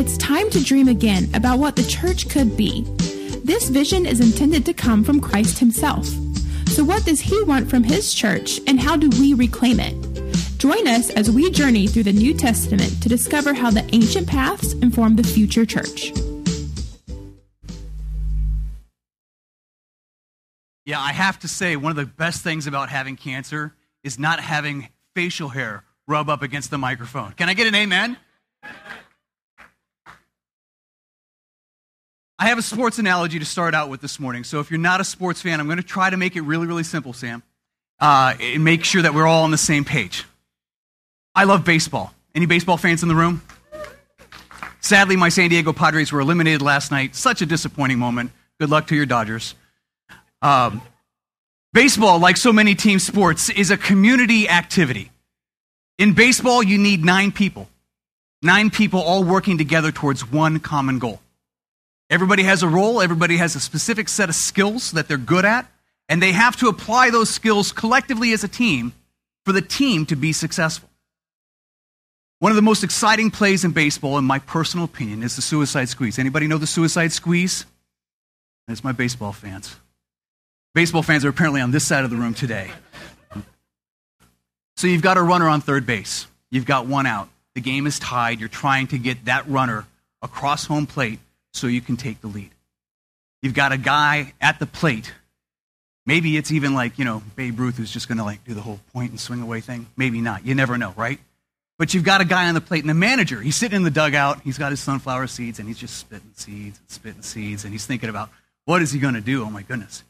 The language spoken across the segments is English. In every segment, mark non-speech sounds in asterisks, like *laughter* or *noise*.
It's time to dream again about what the church could be. This vision is intended to come from Christ Himself. So, what does He want from His church, and how do we reclaim it? Join us as we journey through the New Testament to discover how the ancient paths inform the future church. Yeah, I have to say, one of the best things about having cancer is not having facial hair rub up against the microphone. Can I get an amen? I have a sports analogy to start out with this morning. So if you're not a sports fan, I'm going to try to make it really, really simple, Sam, uh, and make sure that we're all on the same page. I love baseball. Any baseball fans in the room? Sadly, my San Diego Padres were eliminated last night. Such a disappointing moment. Good luck to your Dodgers. Um, baseball, like so many team sports, is a community activity. In baseball, you need nine people. Nine people all working together towards one common goal. Everybody has a role, everybody has a specific set of skills that they're good at, and they have to apply those skills collectively as a team for the team to be successful. One of the most exciting plays in baseball, in my personal opinion, is the suicide squeeze. Anybody know the suicide squeeze? That's my baseball fans. Baseball fans are apparently on this side of the room today. So you've got a runner on third base. You've got one out. The game is tied. You're trying to get that runner across home plate so you can take the lead. You've got a guy at the plate. Maybe it's even like, you know, Babe Ruth who's just going to like do the whole point and swing away thing. Maybe not. You never know, right? But you've got a guy on the plate and the manager, he's sitting in the dugout. He's got his sunflower seeds and he's just spitting seeds and spitting seeds and he's thinking about what is he going to do? Oh my goodness.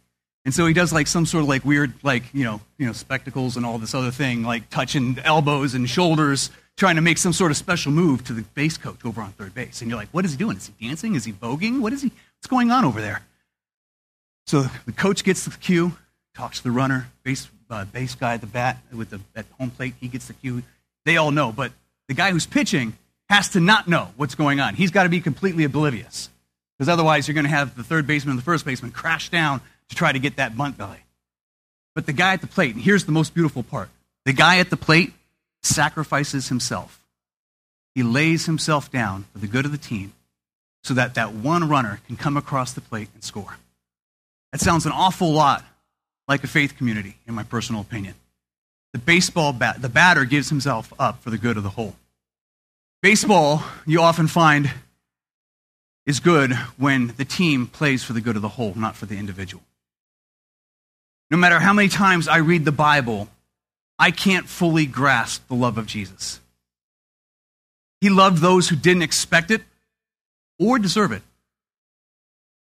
And so he does like some sort of like weird, like, you know, you know, spectacles and all this other thing, like touching elbows and shoulders, trying to make some sort of special move to the base coach over on third base. And you're like, what is he doing? Is he dancing? Is he voguing? What is he? What's going on over there? So the coach gets the cue, talks to the runner, base, uh, base guy at the bat with the at home plate. He gets the cue. They all know, but the guy who's pitching has to not know what's going on. He's got to be completely oblivious because otherwise you're going to have the third baseman and the first baseman crash down to try to get that bunt belly. But the guy at the plate, and here's the most beautiful part the guy at the plate sacrifices himself. He lays himself down for the good of the team so that that one runner can come across the plate and score. That sounds an awful lot like a faith community, in my personal opinion. The baseball bat, the batter gives himself up for the good of the whole. Baseball, you often find, is good when the team plays for the good of the whole, not for the individual. No matter how many times I read the Bible, I can't fully grasp the love of Jesus. He loved those who didn't expect it or deserve it.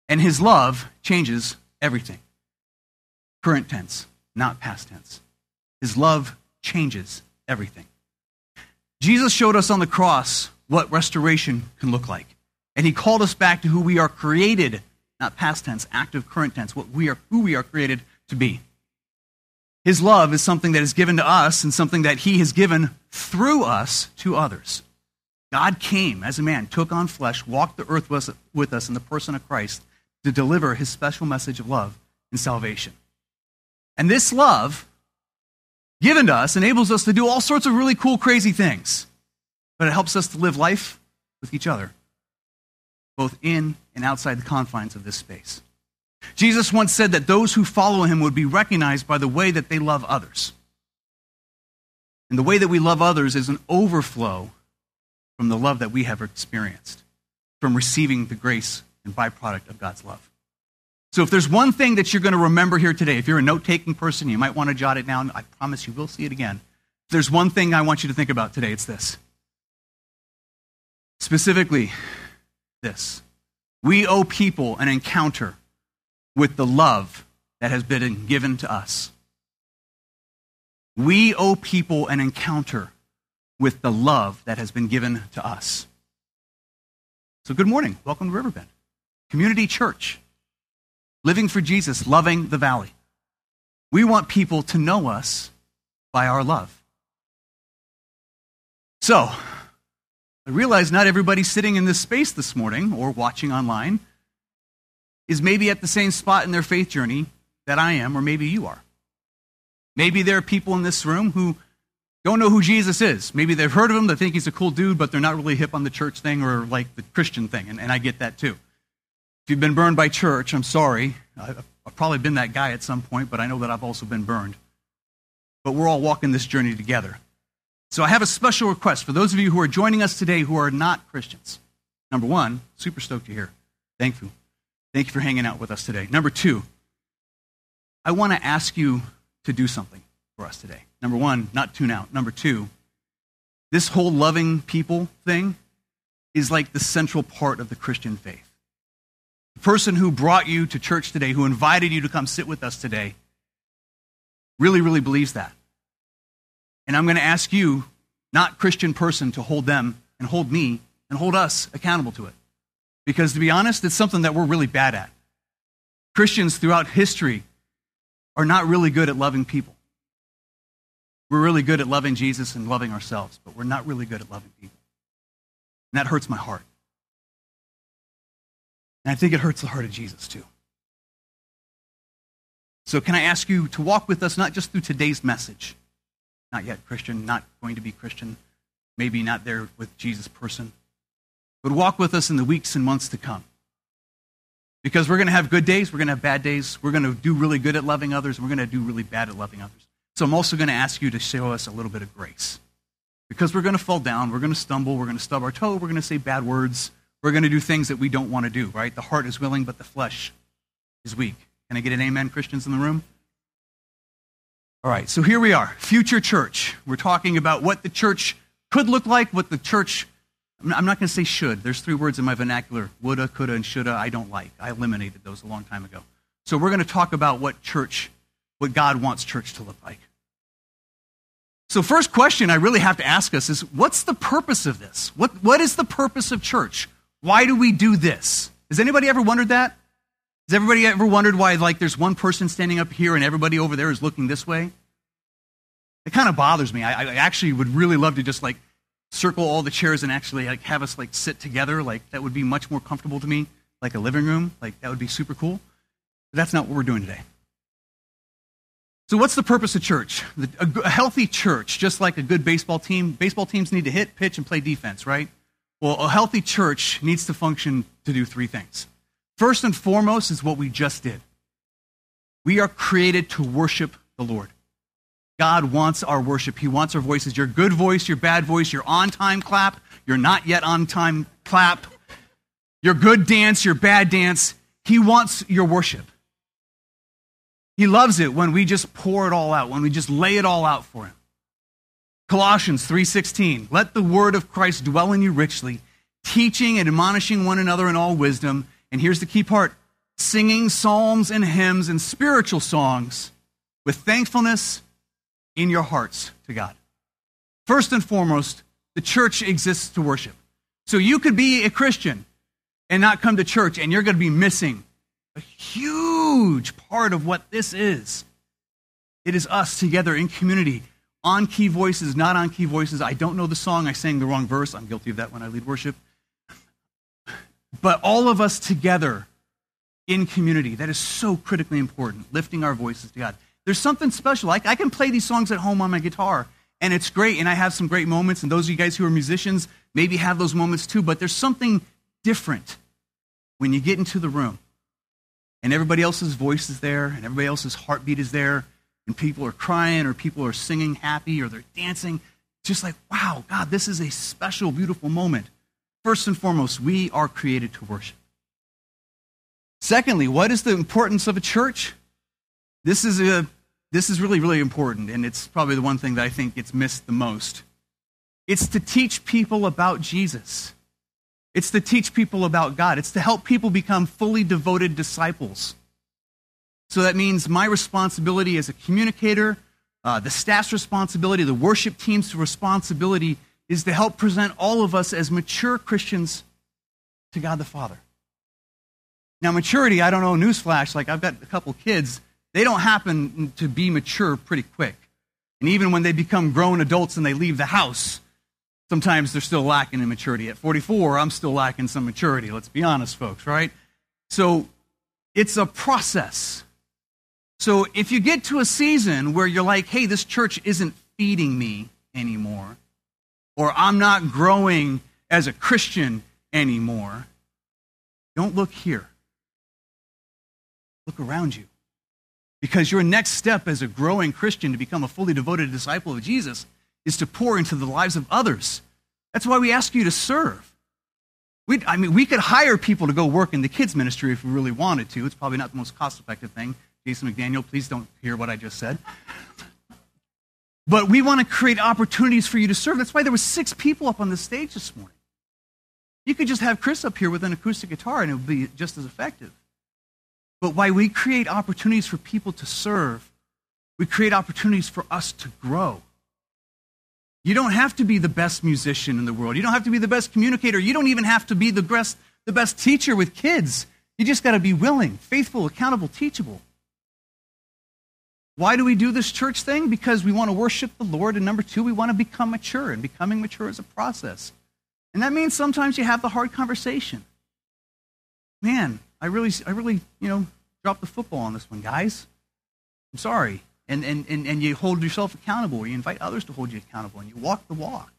And his love changes everything. Current tense, not past tense. His love changes everything. Jesus showed us on the cross what restoration can look like. And he called us back to who we are created, not past tense, active current tense, what we are, who we are created to be. His love is something that is given to us and something that he has given through us to others. God came as a man, took on flesh, walked the earth with us in the person of Christ to deliver his special message of love and salvation. And this love given to us enables us to do all sorts of really cool, crazy things. But it helps us to live life with each other, both in and outside the confines of this space. Jesus once said that those who follow him would be recognized by the way that they love others. And the way that we love others is an overflow from the love that we have experienced, from receiving the grace and byproduct of God's love. So, if there's one thing that you're going to remember here today, if you're a note taking person, you might want to jot it down. I promise you will see it again. If there's one thing I want you to think about today, it's this. Specifically, this. We owe people an encounter with the love that has been given to us. We owe people an encounter with the love that has been given to us. So, good morning. Welcome to Riverbend Community Church, living for Jesus, loving the valley. We want people to know us by our love. So, I realize not everybody's sitting in this space this morning or watching online is maybe at the same spot in their faith journey that I am, or maybe you are. Maybe there are people in this room who don't know who Jesus is. Maybe they've heard of him, they think he's a cool dude, but they're not really hip on the church thing or like the Christian thing, and, and I get that too. If you've been burned by church, I'm sorry. I've, probably been that guy at some point, but I know that I've also been burned. But we're all walking this journey together. So I have a special request for those of you who are joining us today who are not Christians. Number one, super stoked you're here. Thank you. Thank you for hanging out with us today. Number two, I want to ask you to do something for us today. Number one, not tune out. Number two, this whole loving people thing is like the central part of the Christian faith. The person who brought you to church today, who invited you to come sit with us today, really, really believes that. And I'm going to ask you, not Christian person, to hold them and hold me and hold us accountable to it. Because to be honest, it's something that we're really bad at. Christians throughout history are not really good at loving people. We're really good at loving Jesus and loving ourselves, but we're not really good at loving people. And that hurts my heart. And I think it hurts the heart of Jesus too. So, can I ask you to walk with us not just through today's message, not yet Christian, not going to be Christian, maybe not there with Jesus person, but walk with us in the weeks and months to come. Because we're going to have good days, we're going to have bad days, we're going to do really good at loving others, and we're going to do really bad at loving others. So I'm also going to ask you to show us a little bit of grace. Because we're going to fall down, we're going to stumble, we're going to stub our toe, we're going to say bad words, we're going to do things that we don't want to do, right? The heart is willing, but the flesh is weak. Can I get an amen, Christians in the room? All right, so here we are, future church. We're talking about what the church could look like, what the church, I'm not going to say should. There's three words in my vernacular woulda, coulda, and shoulda I don't like. I eliminated those a long time ago. So we're going to talk about what church, what God wants church to look like. So, first question I really have to ask us is what's the purpose of this? What, what is the purpose of church? Why do we do this? Has anybody ever wondered that? Has everybody ever wondered why, like, there's one person standing up here and everybody over there is looking this way? It kind of bothers me. I, I actually would really love to just, like, circle all the chairs and actually, like, have us, like, sit together. Like, that would be much more comfortable to me, like a living room. Like, that would be super cool. But that's not what we're doing today. So, what's the purpose of church? A, healthy church, just like a good baseball team, baseball teams need to hit, pitch, and play defense, right? Well, a healthy church needs to function to do three things. First and foremost is what we just did. We are created to worship the Lord. God wants our worship. He wants our voices. Your good voice, your bad voice, your on time clap, your not yet on time clap, your good dance, your bad dance. He wants your worship. He loves it when we just pour it all out, when we just lay it all out for him. Colossians 3:16 Let the word of Christ dwell in you richly, teaching and admonishing one another in all wisdom, and here's the key part, singing psalms and hymns and spiritual songs with thankfulness in your hearts to God. First and foremost, the church exists to worship. So you could be a Christian and not come to church and you're going to be missing a huge part of what this is. It is us together in community on key voices, not on key voices. I don't know the song. I sang the wrong verse. I'm guilty of that when I lead worship. But all of us together in community, that is so critically important, lifting our voices to God. There's something special. I, I can play these songs at home on my guitar, and it's great, and I have some great moments. And those of you guys who are musicians maybe have those moments too, but there's something different when you get into the room and everybody else's voice is there, and everybody else's heartbeat is there, and people are crying or people are singing happy or they're dancing. Just like, wow, God, this is a special, beautiful moment. First and foremost, we are created to worship. Secondly, what is the importance of a church? This is, a, this is really, really important, and it's probably the one thing that I think gets missed the most. It's to teach people about Jesus. It's to teach people about God. It's to help people become fully devoted disciples. So that means my responsibility as a communicator, uh, the staff's responsibility, the worship team's responsibility is to help present all of us as mature Christians to God the Father. Now, maturity, I don't know, newsflash, like I've got a couple kids, they don't happen to be mature pretty quick. And even when they become grown adults and they leave the house, sometimes they're still lacking in maturity. At 44, I'm still lacking some maturity, let's be honest, folks, right? So it's a process. So if you get to a season where you're like, hey, this church isn't feeding me anymore, or I'm not growing as a Christian anymore, don't look here. Look around you. Because your next step as a growing Christian to become a fully devoted disciple of Jesus is to pour into the lives of others. That's why we ask you to serve. we I mean, we could hire people to go work in the kids' ministry if we really wanted to. It's probably not the most cost effective thing. Jason McDaniel, please don't hear what I just said. But we want to create opportunities for you to serve. That's why there were six people up on the stage this morning. You could just have Chris up here with an acoustic guitar and it would be just as effective. But why we create opportunities for people to serve, we create opportunities for us to grow. You don't have to be the best musician in the world. You don't have to be the best communicator. You don't even have to be the best, the best teacher with kids. You just got to be willing, faithful, accountable, teachable. Why do we do this church thing? Because we want to worship the Lord. And number two, we want to become mature. And becoming mature is a process. And that means sometimes you have the hard conversation. Man, I really, I really, you know, dropped the football on this one, guys. I'm sorry. And, and, and, and you hold yourself accountable, or you invite others to hold you accountable, and you walk the walk.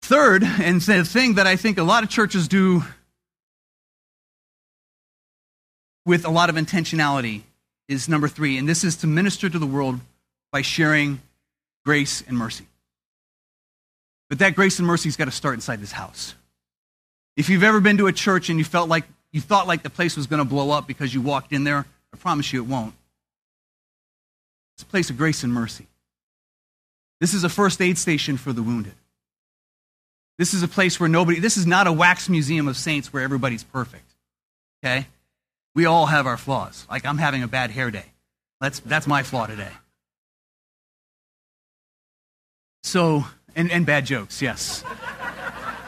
Third, and the thing that I think a lot of churches do with a lot of intentionality is number three, and this is to minister to the world by sharing grace and mercy. But that grace and mercy's got to start inside this house. If you've ever been to a church and you felt like you thought like the place was going to blow up because you walked in there, I promise you it won't. It's a place of grace and mercy. This is a first aid station for the wounded. This is a place where nobody, this is not a wax museum of saints where everybody's perfect. Okay? We all have our flaws. Like I'm having a bad hair day. That's, that's my flaw today. So, and, and bad jokes, yes.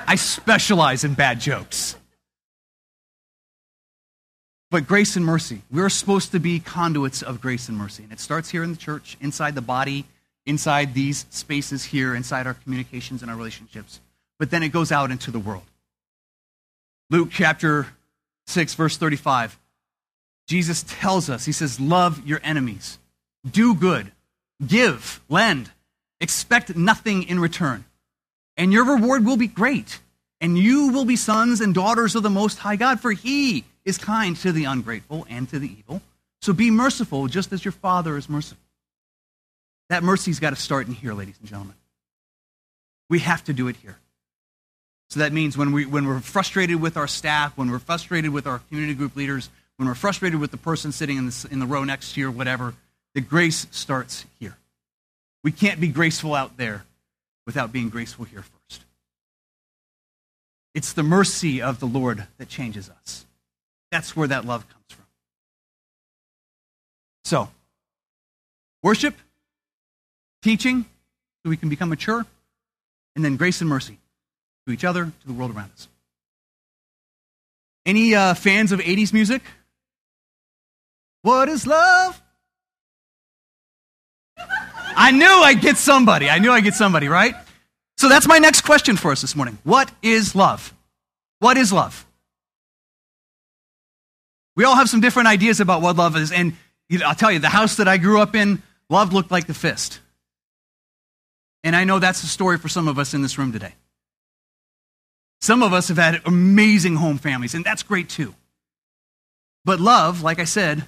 I specialize in bad jokes. But grace and mercy, we're supposed to be conduits of grace and mercy. And it starts here in the church, inside the body, inside these spaces here, inside our communications and our relationships. But then it goes out into the world. Luke chapter 6, verse 35. Jesus tells us, He says, Love your enemies, do good, give, lend, expect nothing in return and your reward will be great. And you will be sons and daughters of the Most High God, for He is kind to the ungrateful and to the evil. So be merciful, just as your Father is merciful. That mercy's got to start in here, ladies and gentlemen. We have to do it here. So that means when, we, when we're frustrated with our staff, when we're frustrated with our community group leaders, when we're frustrated with the person sitting in, the in the row next to you or whatever, the grace starts here. We can't be graceful out there without being graceful here first. It's the mercy of the Lord that changes us. That's where that love comes from. So, worship, teaching, so we can become mature, and then grace and mercy to each other, to the world around us. Any uh, fans of 80s music? What is love? I knew I'd get somebody. I knew I'd get somebody, right? So that's my next question for us this morning. What is love? What is love? We all have some different ideas about what love is. And I'll tell you, the house that I grew up in, love looked like the fist. And I know that's the story for some of us in this room today. Some of us have had amazing home families, and that's great too. But love, like I said,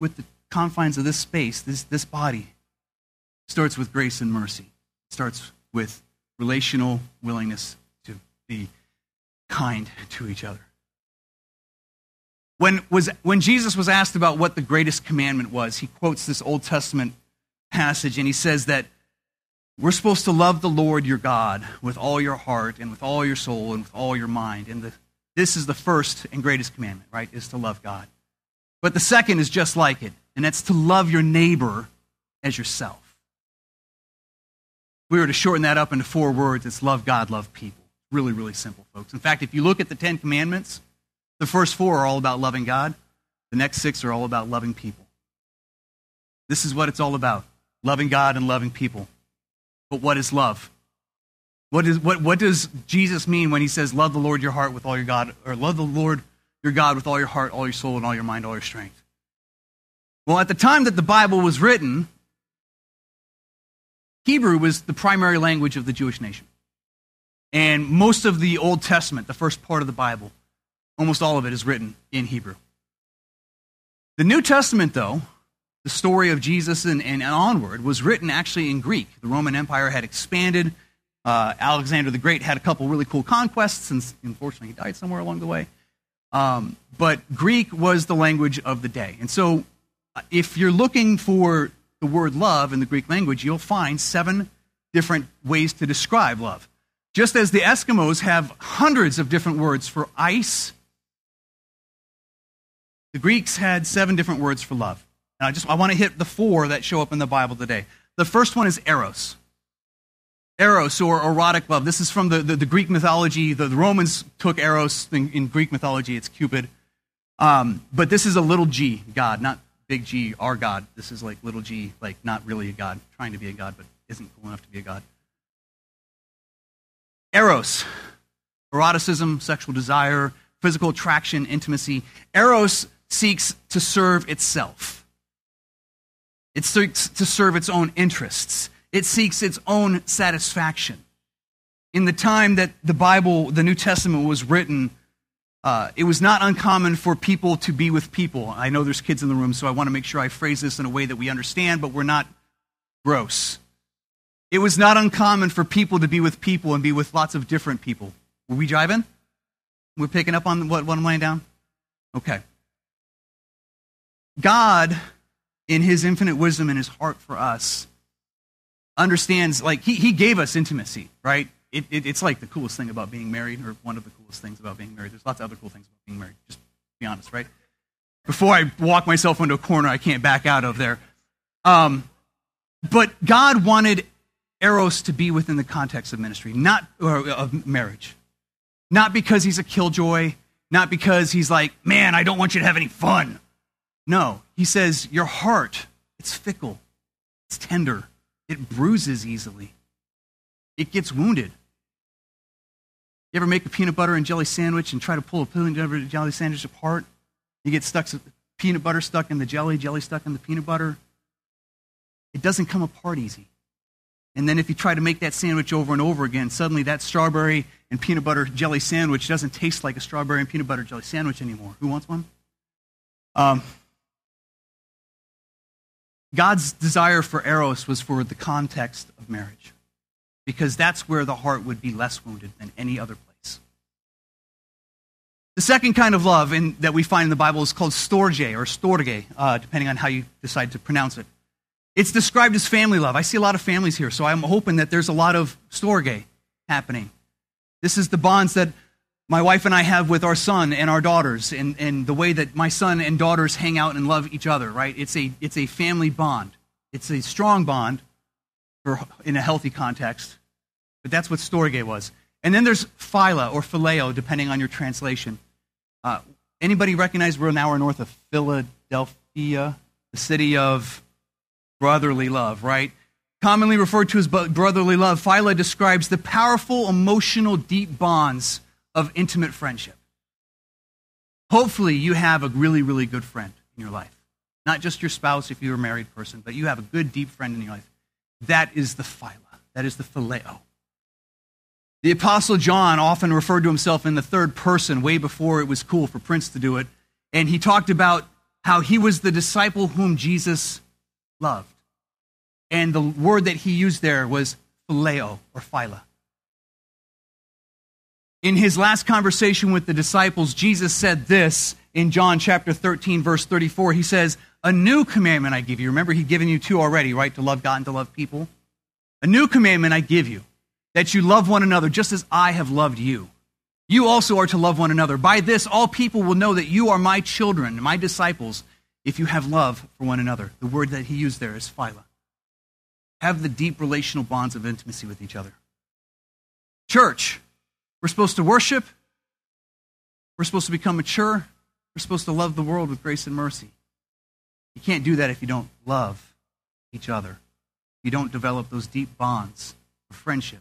with the confines of this space, this, this body, starts with grace and mercy. It starts with relational willingness to be kind to each other. When, was, when Jesus was asked about what the greatest commandment was, he quotes this Old Testament passage and he says that we're supposed to love the Lord your God with all your heart and with all your soul and with all your mind. And the, this is the first and greatest commandment, right? Is to love God. But the second is just like it, and that's to love your neighbor as yourself we were to shorten that up into four words, it's love God, love people. Really, really simple, folks. In fact, if you look at the Ten Commandments, the first four are all about loving God, the next six are all about loving people. This is what it's all about loving God and loving people. But what is love? What, is, what, what does Jesus mean when he says, Love the Lord your heart with all your God, or love the Lord your God with all your heart, all your soul, and all your mind, all your strength? Well, at the time that the Bible was written, Hebrew was the primary language of the Jewish nation. And most of the Old Testament, the first part of the Bible, almost all of it is written in Hebrew. The New Testament, though, the story of Jesus and, and onward, was written actually in Greek. The Roman Empire had expanded. Uh, Alexander the Great had a couple really cool conquests, and unfortunately, he died somewhere along the way. Um, but Greek was the language of the day. And so, uh, if you're looking for the word love in the Greek language, you'll find seven different ways to describe love. Just as the Eskimos have hundreds of different words for ice, the Greeks had seven different words for love. And I just I want to hit the four that show up in the Bible today. The first one is eros. Eros or erotic love. This is from the, the, the Greek mythology. The, the, Romans took eros in, in Greek mythology. It's Cupid. Um, but this is a little g, God, not big G, our God. This is like little g, like not really a God, trying to be a God, but isn't cool enough to be a God. Eros, eroticism, sexual desire, physical attraction, intimacy. Eros seeks to serve itself. It seeks to serve its own interests. It seeks its own satisfaction. In the time that the Bible, the New Testament was written, uh, it was not uncommon for people to be with people. I know there's kids in the room, so I want to make sure I phrase this in a way that we understand, but we're not gross. It was not uncommon for people to be with people and be with lots of different people. Were we driving? We're picking up on what, what I'm laying down? Okay. God, in his infinite wisdom and his heart for us, understands, like, he, he gave us intimacy, right? It, it, it's like the coolest thing about being married, or one of the coolest things about being married. There's lots of other cool things about being married, just be honest, right? Before I walk myself into a corner I can't back out of there. Um, but God wanted Eros to be within the context of ministry, not of marriage. Not because he's a killjoy, not because he's like, man, I don't want you to have any fun. No, he says, Your heart, it's fickle, it's tender, it bruises easily, it gets wounded. You ever make a peanut butter and jelly sandwich and try to pull a peanut butter and jelly sandwich apart? You get stuck, peanut butter stuck in the jelly, jelly stuck in the peanut butter. It doesn't come apart easy. And then if you try to make that sandwich over and over again, suddenly that strawberry and peanut butter jelly sandwich doesn't taste like a strawberry and peanut butter jelly sandwich anymore. Who wants one? Um, God's desire for Eros was for the context of marriage, because that's where the heart would be less wounded than any other place. The second kind of love in, that we find in the Bible is called storge or storge, uh, depending on how you decide to pronounce it. It's described as family love. I see a lot of families here, so I'm hoping that there's a lot of storge happening. This is the bonds that my wife and I have with our son and our daughters, and, and the way that my son and daughters hang out and love each other, right? It's a, it's a family bond. It's a strong bond for, in a healthy context, but that's what storge was. And then there's phila or phileo, depending on your translation. Uh, anybody recognize we're an hour north of Philadelphia, the city of brotherly love, right? Commonly referred to as brotherly love, phila describes the powerful, emotional, deep bonds of intimate friendship. Hopefully, you have a really, really good friend in your life. Not just your spouse if you're a married person, but you have a good, deep friend in your life. That is the phila. That is the phileo. The Apostle John often referred to himself in the third person way before it was cool for Prince to do it. And he talked about how he was the disciple whom Jesus loved. And the word that he used there was phileo or phila. In his last conversation with the disciples, Jesus said this in John chapter 13, verse 34. He says, A new commandment I give you. Remember, he'd given you two already, right? To love God and to love people. A new commandment I give you, that you love one another just as I have loved you. You also are to love one another. By this, all people will know that you are my children, my disciples, if you have love for one another. The word that he used there is phila. Have the deep relational bonds of intimacy with each other. Church, we're supposed to worship. We're supposed to become mature. We're supposed to love the world with grace and mercy. You can't do that if you don't love each other. You don't develop those deep bonds of friendship.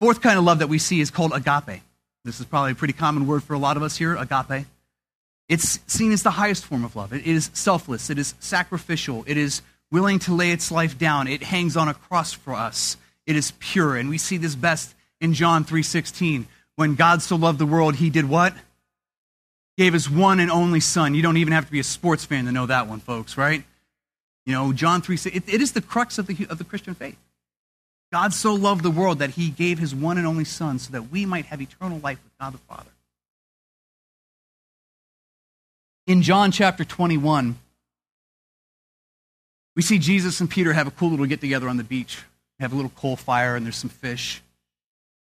Fourth kind of love that we see is called agape. This is probably a pretty common word for a lot of us here, agape. It's seen as the highest form of love. It is selfless, it is sacrificial, it is willing to lay its life down. It hangs on a cross for us. It is pure. And we see this best in John 3:16. When God so loved the world, he did what? Gave his one and only son. You don't even have to be a sports fan to know that one, folks, right? You know, John 3, it, it is the crux of the, of the Christian faith. God so loved the world that he gave his one and only son so that we might have eternal life with God the Father. In John chapter 21, we see Jesus and Peter have a cool little get together on the beach. They have a little coal fire and there's some fish.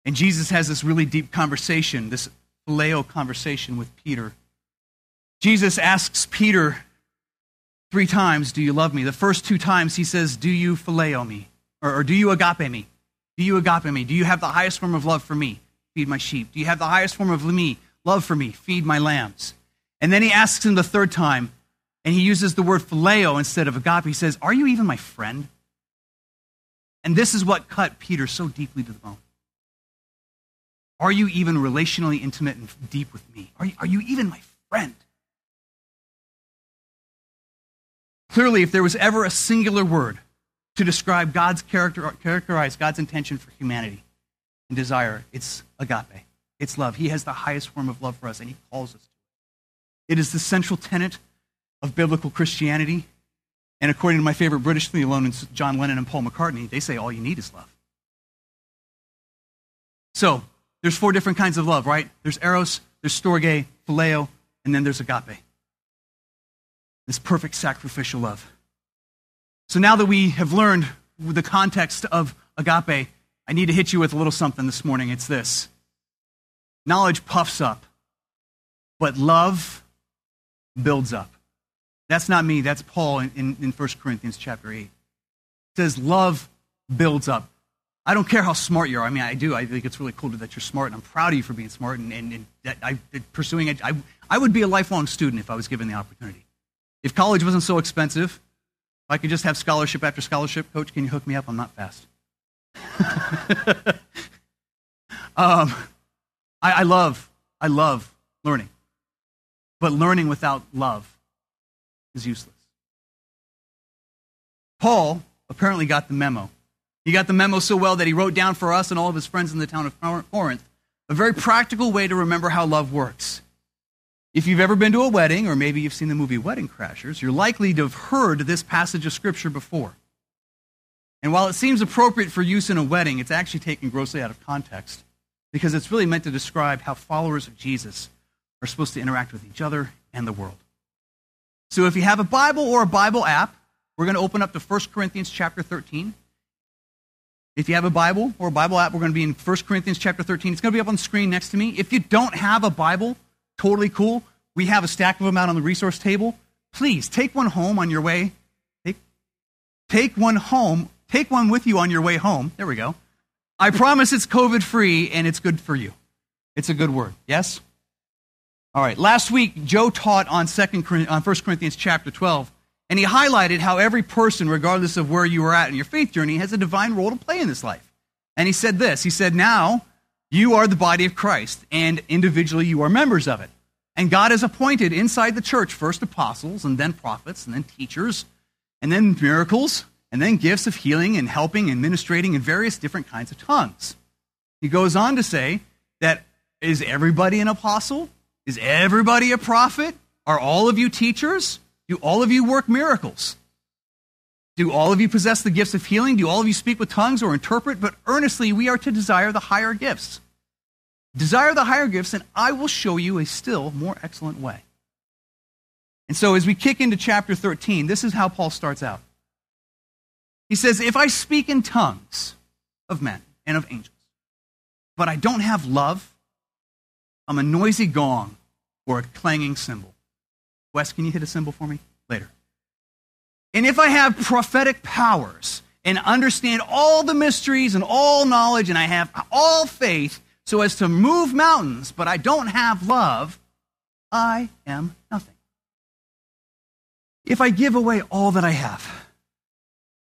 And Jesus has this really deep conversation, this phileo conversation with Peter. Jesus asks Peter three times, Do you love me? The first two times he says, Do you phileo me? Or, or do you agape me? Do you agape me? Do you have the highest form of love for me? Feed my sheep. Do you have the highest form of me? Love for me? Feed my lambs. And then he asks him the third time, and he uses the word phileo instead of agape. He says, Are you even my friend? And this is what cut Peter so deeply to the bone. Are you even relationally intimate and deep with me? Are you, are you even my friend? Clearly, if there was ever a singular word to describe God's character, characterize God's intention for humanity and desire, it's agape. It's love. He has the highest form of love for us, and He calls us to it. It is the central tenet of biblical Christianity. And according to my favorite British theologians, John Lennon and Paul McCartney, they say all you need is love. So, there's four different kinds of love, right? There's eros, there's storge, phileo, and then there's agape. This perfect sacrificial love. So now that we have learned the context of agape, I need to hit you with a little something this morning. It's this knowledge puffs up, but love builds up. That's not me, that's Paul in, in, in 1 Corinthians chapter 8. It says, Love builds up. I don't care how smart you are. I mean, I do. I think it's really cool that you're smart, and I'm proud of you for being smart and, and, and I, pursuing it. I, I would be a lifelong student if I was given the opportunity. If college wasn't so expensive, if I could just have scholarship after scholarship, coach, can you hook me up? I'm not fast. *laughs* um, I, I love, I love learning. But learning without love is useless. Paul apparently got the memo. He got the memo so well that he wrote down for us and all of his friends in the town of Corinth a very practical way to remember how love works. If you've ever been to a wedding, or maybe you've seen the movie Wedding Crashers, you're likely to have heard this passage of Scripture before. And while it seems appropriate for use in a wedding, it's actually taken grossly out of context because it's really meant to describe how followers of Jesus are supposed to interact with each other and the world. So if you have a Bible or a Bible app, we're going to open up to 1 Corinthians chapter 13. If you have a Bible or a Bible app, we're going to be in 1 Corinthians chapter 13. It's going to be up on the screen next to me. If you don't have a Bible, totally cool. We have a stack of them out on the resource table. Please take one home on your way. Take, take one home. Take one with you on your way home. There we go. I promise it's COVID free and it's good for you. It's a good word. Yes? All right. Last week, Joe taught on, second, on 1 Corinthians chapter 12, and he highlighted how every person, regardless of where you are at in your faith journey, has a divine role to play in this life. And he said this He said, Now you are the body of Christ, and individually you are members of it. And God has appointed inside the church first apostles, and then prophets, and then teachers, and then miracles, and then gifts of healing and helping and ministrating in various different kinds of tongues. He goes on to say that is everybody an apostle? Is everybody a prophet? Are all of you teachers? Do all of you work miracles? Do all of you possess the gifts of healing? Do all of you speak with tongues or interpret? But earnestly, we are to desire the higher gifts. Desire the higher gifts, and I will show you a still more excellent way. And so, as we kick into chapter 13, this is how Paul starts out. He says, If I speak in tongues of men and of angels, but I don't have love, I'm a noisy gong or a clanging cymbal. Wes, can you hit a cymbal for me? Later. And if I have prophetic powers and understand all the mysteries and all knowledge, and I have all faith so as to move mountains, but I don't have love, I am nothing. If I give away all that I have,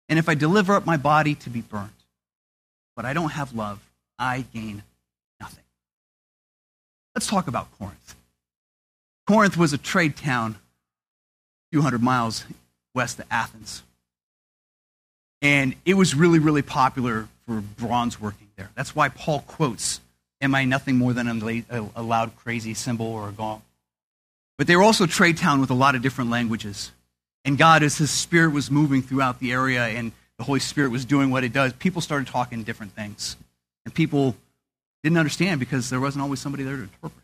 and if I deliver up my body to be burnt, but I don't have love, I gain Let's talk about Corinth. Corinth was a trade town a few hundred miles west of Athens. And it was really, really popular for bronze working there. That's why Paul quotes, Am I nothing more than a loud, crazy cymbal or a gong? But they were also a trade town with a lot of different languages. And God, as His Spirit was moving throughout the area and the Holy Spirit was doing what it does, people started talking different things. And people didn't understand because there wasn't always somebody there to interpret.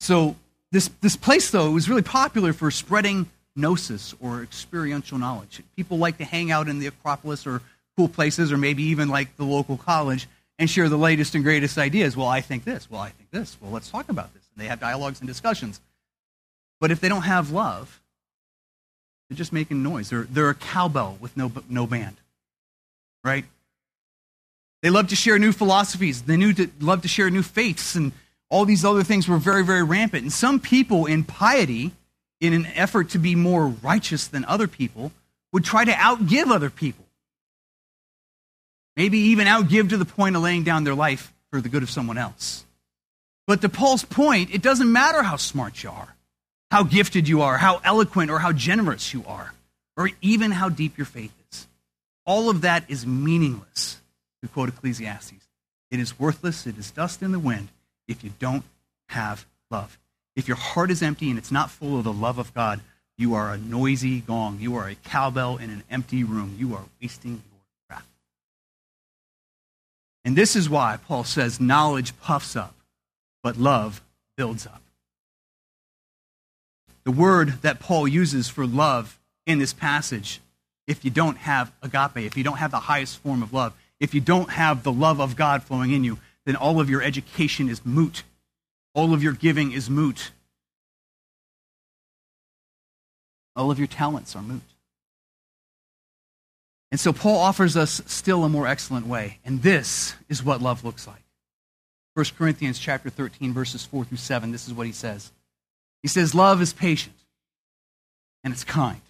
So this, this place, though, was really popular for spreading gnosis or experiential knowledge. People like to hang out in the Acropolis or cool places or maybe even like the local college and share the latest and greatest ideas. Well, I think this. Well, I think this. Well, let's talk about this. And they have dialogues and discussions. But if they don't have love, they're just making noise. They're, they're a cowbell with no, no band, right? They loved to share new philosophies. They knew to, love to share new faiths, and all these other things were very, very rampant. And some people in piety, in an effort to be more righteous than other people, would try to outgive other people. Maybe even outgive to the point of laying down their life for the good of someone else. But to Paul's point, it doesn't matter how smart you are, how gifted you are, how eloquent or how generous you are, or even how deep your faith is. All of that is meaningless to quote Ecclesiastes. It is worthless, it is dust in the wind if you don't have love. If your heart is empty and it's not full of the love of God, you are a noisy gong. You are a cowbell in an empty room. You are wasting your breath. And this is why Paul says knowledge puffs up, but love builds up. The word that Paul uses for love in this passage, if you don't have agape, if you don't have the highest form of love, if you don't have the love of God flowing in you, then all of your education is moot. All of your giving is moot. All of your talents are moot. And so Paul offers us still a more excellent way, and this is what love looks like. 1 Corinthians chapter 13 verses 4 through 7, this is what he says. He says love is patient and it's kind.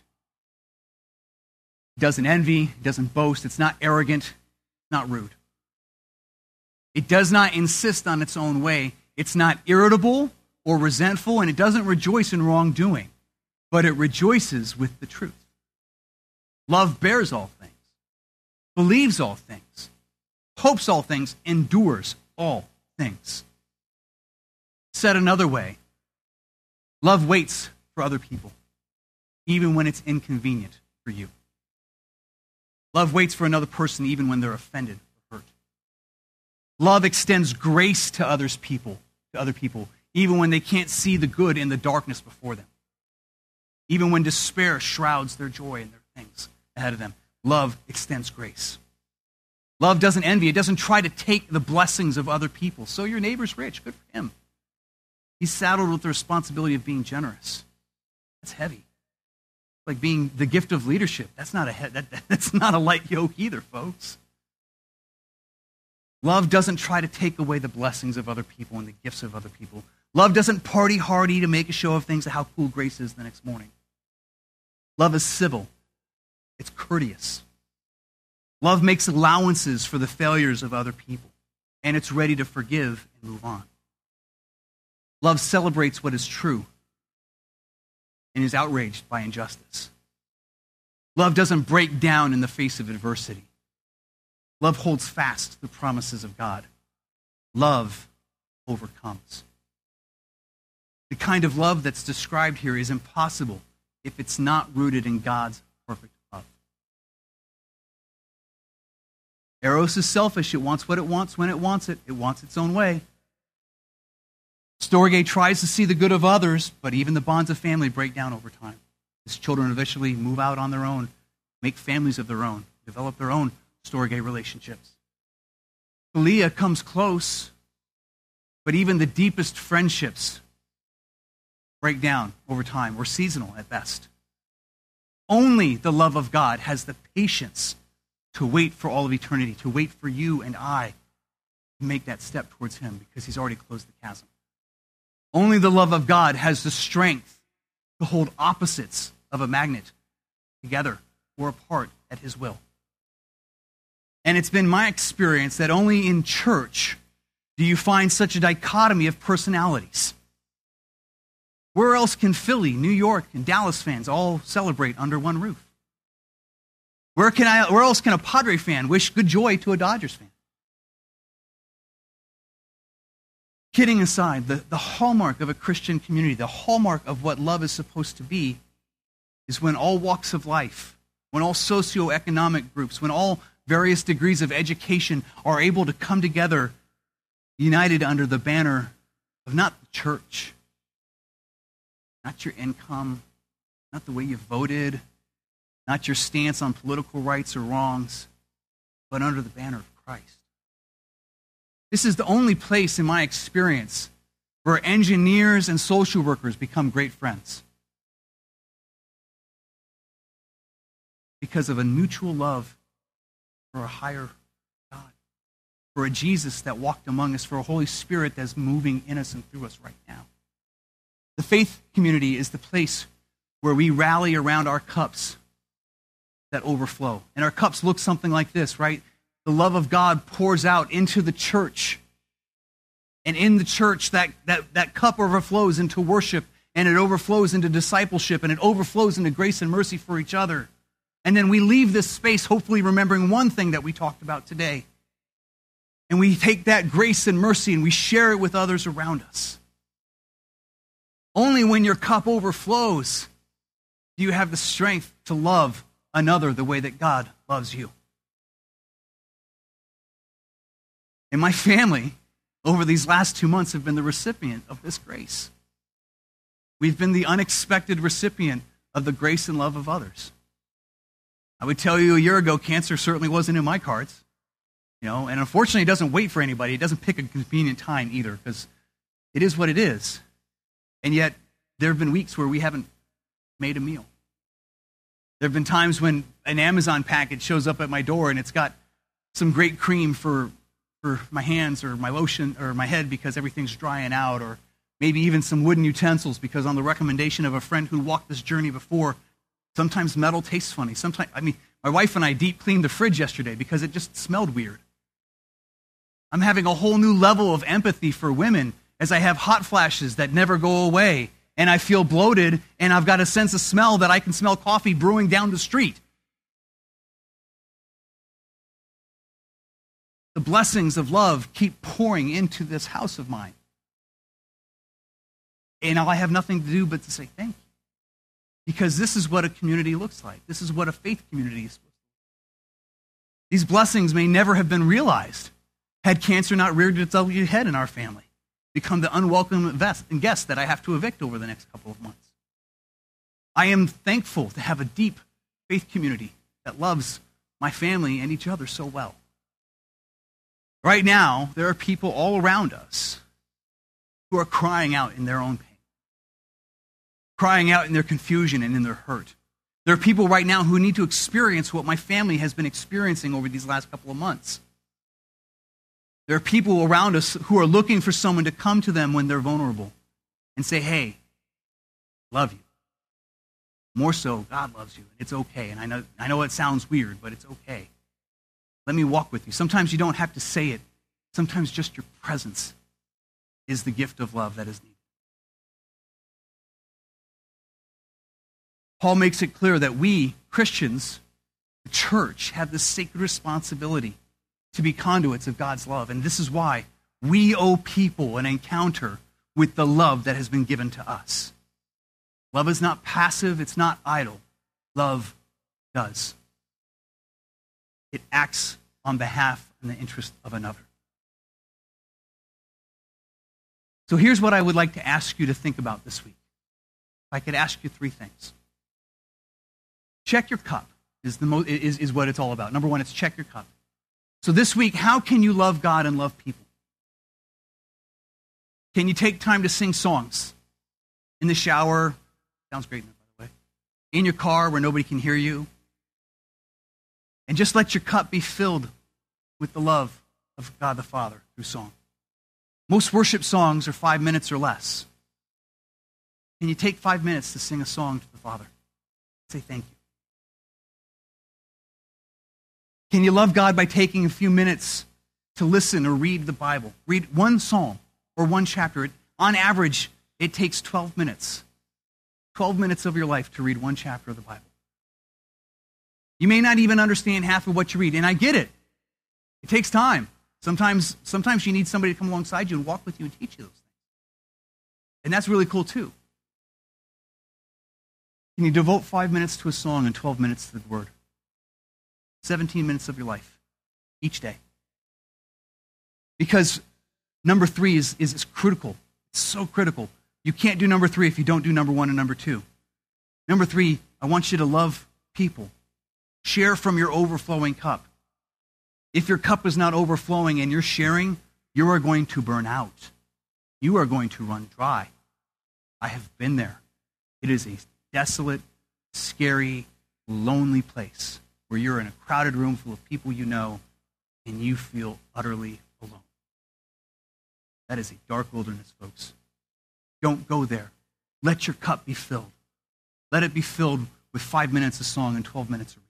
It doesn't envy, it doesn't boast, it's not arrogant, not rude. It does not insist on its own way. It's not irritable or resentful, and it doesn't rejoice in wrongdoing, but it rejoices with the truth. Love bears all things, believes all things, hopes all things, endures all things. Said another way, love waits for other people, even when it's inconvenient for you. Love waits for another person even when they're offended or hurt. Love extends grace to others people, to other people, even when they can't see the good in the darkness before them. Even when despair shrouds their joy and their things ahead of them. Love extends grace. Love doesn't envy. It doesn't try to take the blessings of other people. So your neighbor's rich. Good for him. He's saddled with the responsibility of being generous. That's heavy like being the gift of leadership. That's not a, that, *laughs* that's not a light yoke either, folks. Love doesn't try to take away the blessings of other people and the gifts of other people. Love doesn't party hardy to make a show of things of how cool grace is the next morning. Love is civil, it's courteous. Love makes allowances for the failures of other people, and it's ready to forgive and move on. Love celebrates what is true and is outraged by injustice. Love doesn't break down in the face of adversity. Love holds fast the promises of God. Love overcomes. The kind of love that's described here is impossible if it's not rooted in God's perfect love. Eros is selfish. It wants what it wants when it wants it. It wants its own way. Storge tries to see the good of others, but even the bonds of family break down over time. His children eventually move out on their own, make families of their own, develop their own Storge relationships. Philia comes close, but even the deepest friendships break down over time or seasonal at best. Only the love of God has the patience to wait for all of eternity, to wait for you and I to make that step towards Him because He's already closed the chasm. Only the love of God has the strength to hold opposites of a magnet together or apart at his will. And it's been my experience that only in church do you find such a dichotomy of personalities. Where else can Philly, New York, and Dallas fans all celebrate under one roof? Where, can I, where else can a Padre fan wish good joy to a Dodgers fan? Kidding aside, the, the hallmark of a Christian community, the hallmark of what love is supposed to be, is when all walks of life, when all socioeconomic groups, when all various degrees of education are able to come together united under the banner of not the church, not your income, not the way you voted, not your stance on political rights or wrongs, but under the banner of Christ. This is the only place in my experience where engineers and social workers become great friends. Because of a mutual love for a higher God, for a Jesus that walked among us, for a Holy Spirit that's moving in us and through us right now. The faith community is the place where we rally around our cups that overflow. And our cups look something like this, right? The love of God pours out into the church. And in the church, that, that, that cup overflows into worship, and it overflows into discipleship, and it overflows into grace and mercy for each other. And then we leave this space, hopefully remembering one thing that we talked about today. And we take that grace and mercy and we share it with others around us. Only when your cup overflows do you have the strength to love another the way that God loves you. And my family, over these last two months, have been the recipient of this grace. We've been the unexpected recipient of the grace and love of others. I would tell you a year ago, cancer certainly wasn't in my cards. You know, and unfortunately, it doesn't wait for anybody. It doesn't pick a convenient time either, because it is what it is. And yet, there have been weeks where we haven't made a meal. There have been times when an Amazon package shows up at my door and it's got some great cream for, for my hands or my lotion or my head because everything's drying out, or maybe even some wooden utensils because, on the recommendation of a friend who walked this journey before, Sometimes metal tastes funny. Sometimes, I mean, my wife and I deep cleaned the fridge yesterday because it just smelled weird. I'm having a whole new level of empathy for women as I have hot flashes that never go away and I feel bloated and I've got a sense of smell that I can smell coffee brewing down the street. The blessings of love keep pouring into this house of mine. And I have nothing to do but to say thank you. Because this is what a community looks like. This is what a faith community is supposed to look These blessings may never have been realized had cancer not reared its ugly head in our family, become the unwelcome guest that I have to evict over the next couple of months. I am thankful to have a deep faith community that loves my family and each other so well. Right now, there are people all around us who are crying out in their own pain crying out in their confusion and in their hurt. There are people right now who need to experience what my family has been experiencing over these last couple of months. There are people around us who are looking for someone to come to them when they're vulnerable and say, Hey, love you. More so, God loves you. It's okay. And I know, I know it sounds weird, but it's okay. Let me walk with you. Sometimes you don't have to say it, sometimes just your presence is the gift of love that is needed. Paul makes it clear that we, Christians, the church, have this sacred responsibility to be conduits of God's love. And this is why we owe people an encounter with the love that has been given to us. Love is not passive, it's not idle. Love does. It acts on behalf and the interest of another. So here's what I would like to ask you to think about this week. If I could ask you three things. Check your cup is, the mo- is, is what it's all about. Number one, it's check your cup. So this week, how can you love God and love people? Can you take time to sing songs? In the shower, sounds great, by the way. In your car where nobody can hear you. And just let your cup be filled with the love of God the Father through song. Most worship songs are five minutes or less. Can you take five minutes to sing a song to the Father? Say thank you. Can you love God by taking a few minutes to listen or read the Bible? Read one psalm or one chapter. On average, it takes 12 minutes. 12 minutes of your life to read one chapter of the Bible. You may not even understand half of what you read, and I get it. It takes time. Sometimes, sometimes you need somebody to come alongside you and walk with you and teach you those things. And that's really cool too. Can you devote five minutes to a song and 12 minutes to the word? 17 minutes of your life each day. Because number three is, is, is critical. It's so critical. You can't do number three if you don't do number one and number two. Number three, I want you to love people. Share from your overflowing cup. If your cup is not overflowing and you're sharing, you are going to burn out. You are going to run dry. I have been there. It is a desolate, scary, lonely place where you're in a crowded room full of people you know and you feel utterly alone. That is a dark wilderness, folks. Don't go there. Let your cup be filled. Let it be filled with five minutes of song and 12 minutes of reading.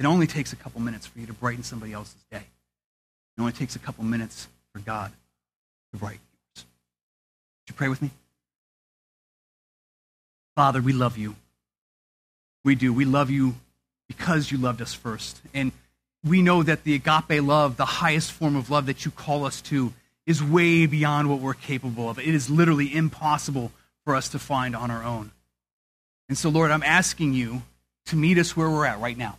It only takes a couple minutes for you to brighten somebody else's day. It only takes a couple minutes for God to brighten yours. Would you pray with me? Father, we love you. We do. We love you because you loved us first. And we know that the agape love, the highest form of love that you call us to, is way beyond what we're capable of. It is literally impossible for us to find on our own. And so, Lord, I'm asking you to meet us where we're at right now,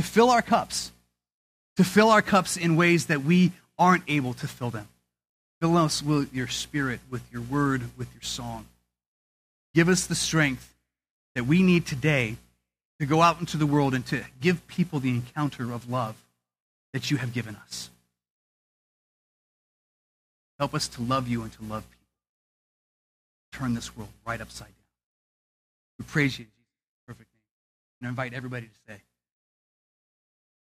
to fill our cups, to fill our cups in ways that we aren't able to fill them. Fill us with your spirit, with your word, with your song. Give us the strength that we need today to go out into the world and to give people the encounter of love that you have given us. Help us to love you and to love people. Turn this world right upside down. We praise you in Jesus' perfect name. And I invite everybody to say,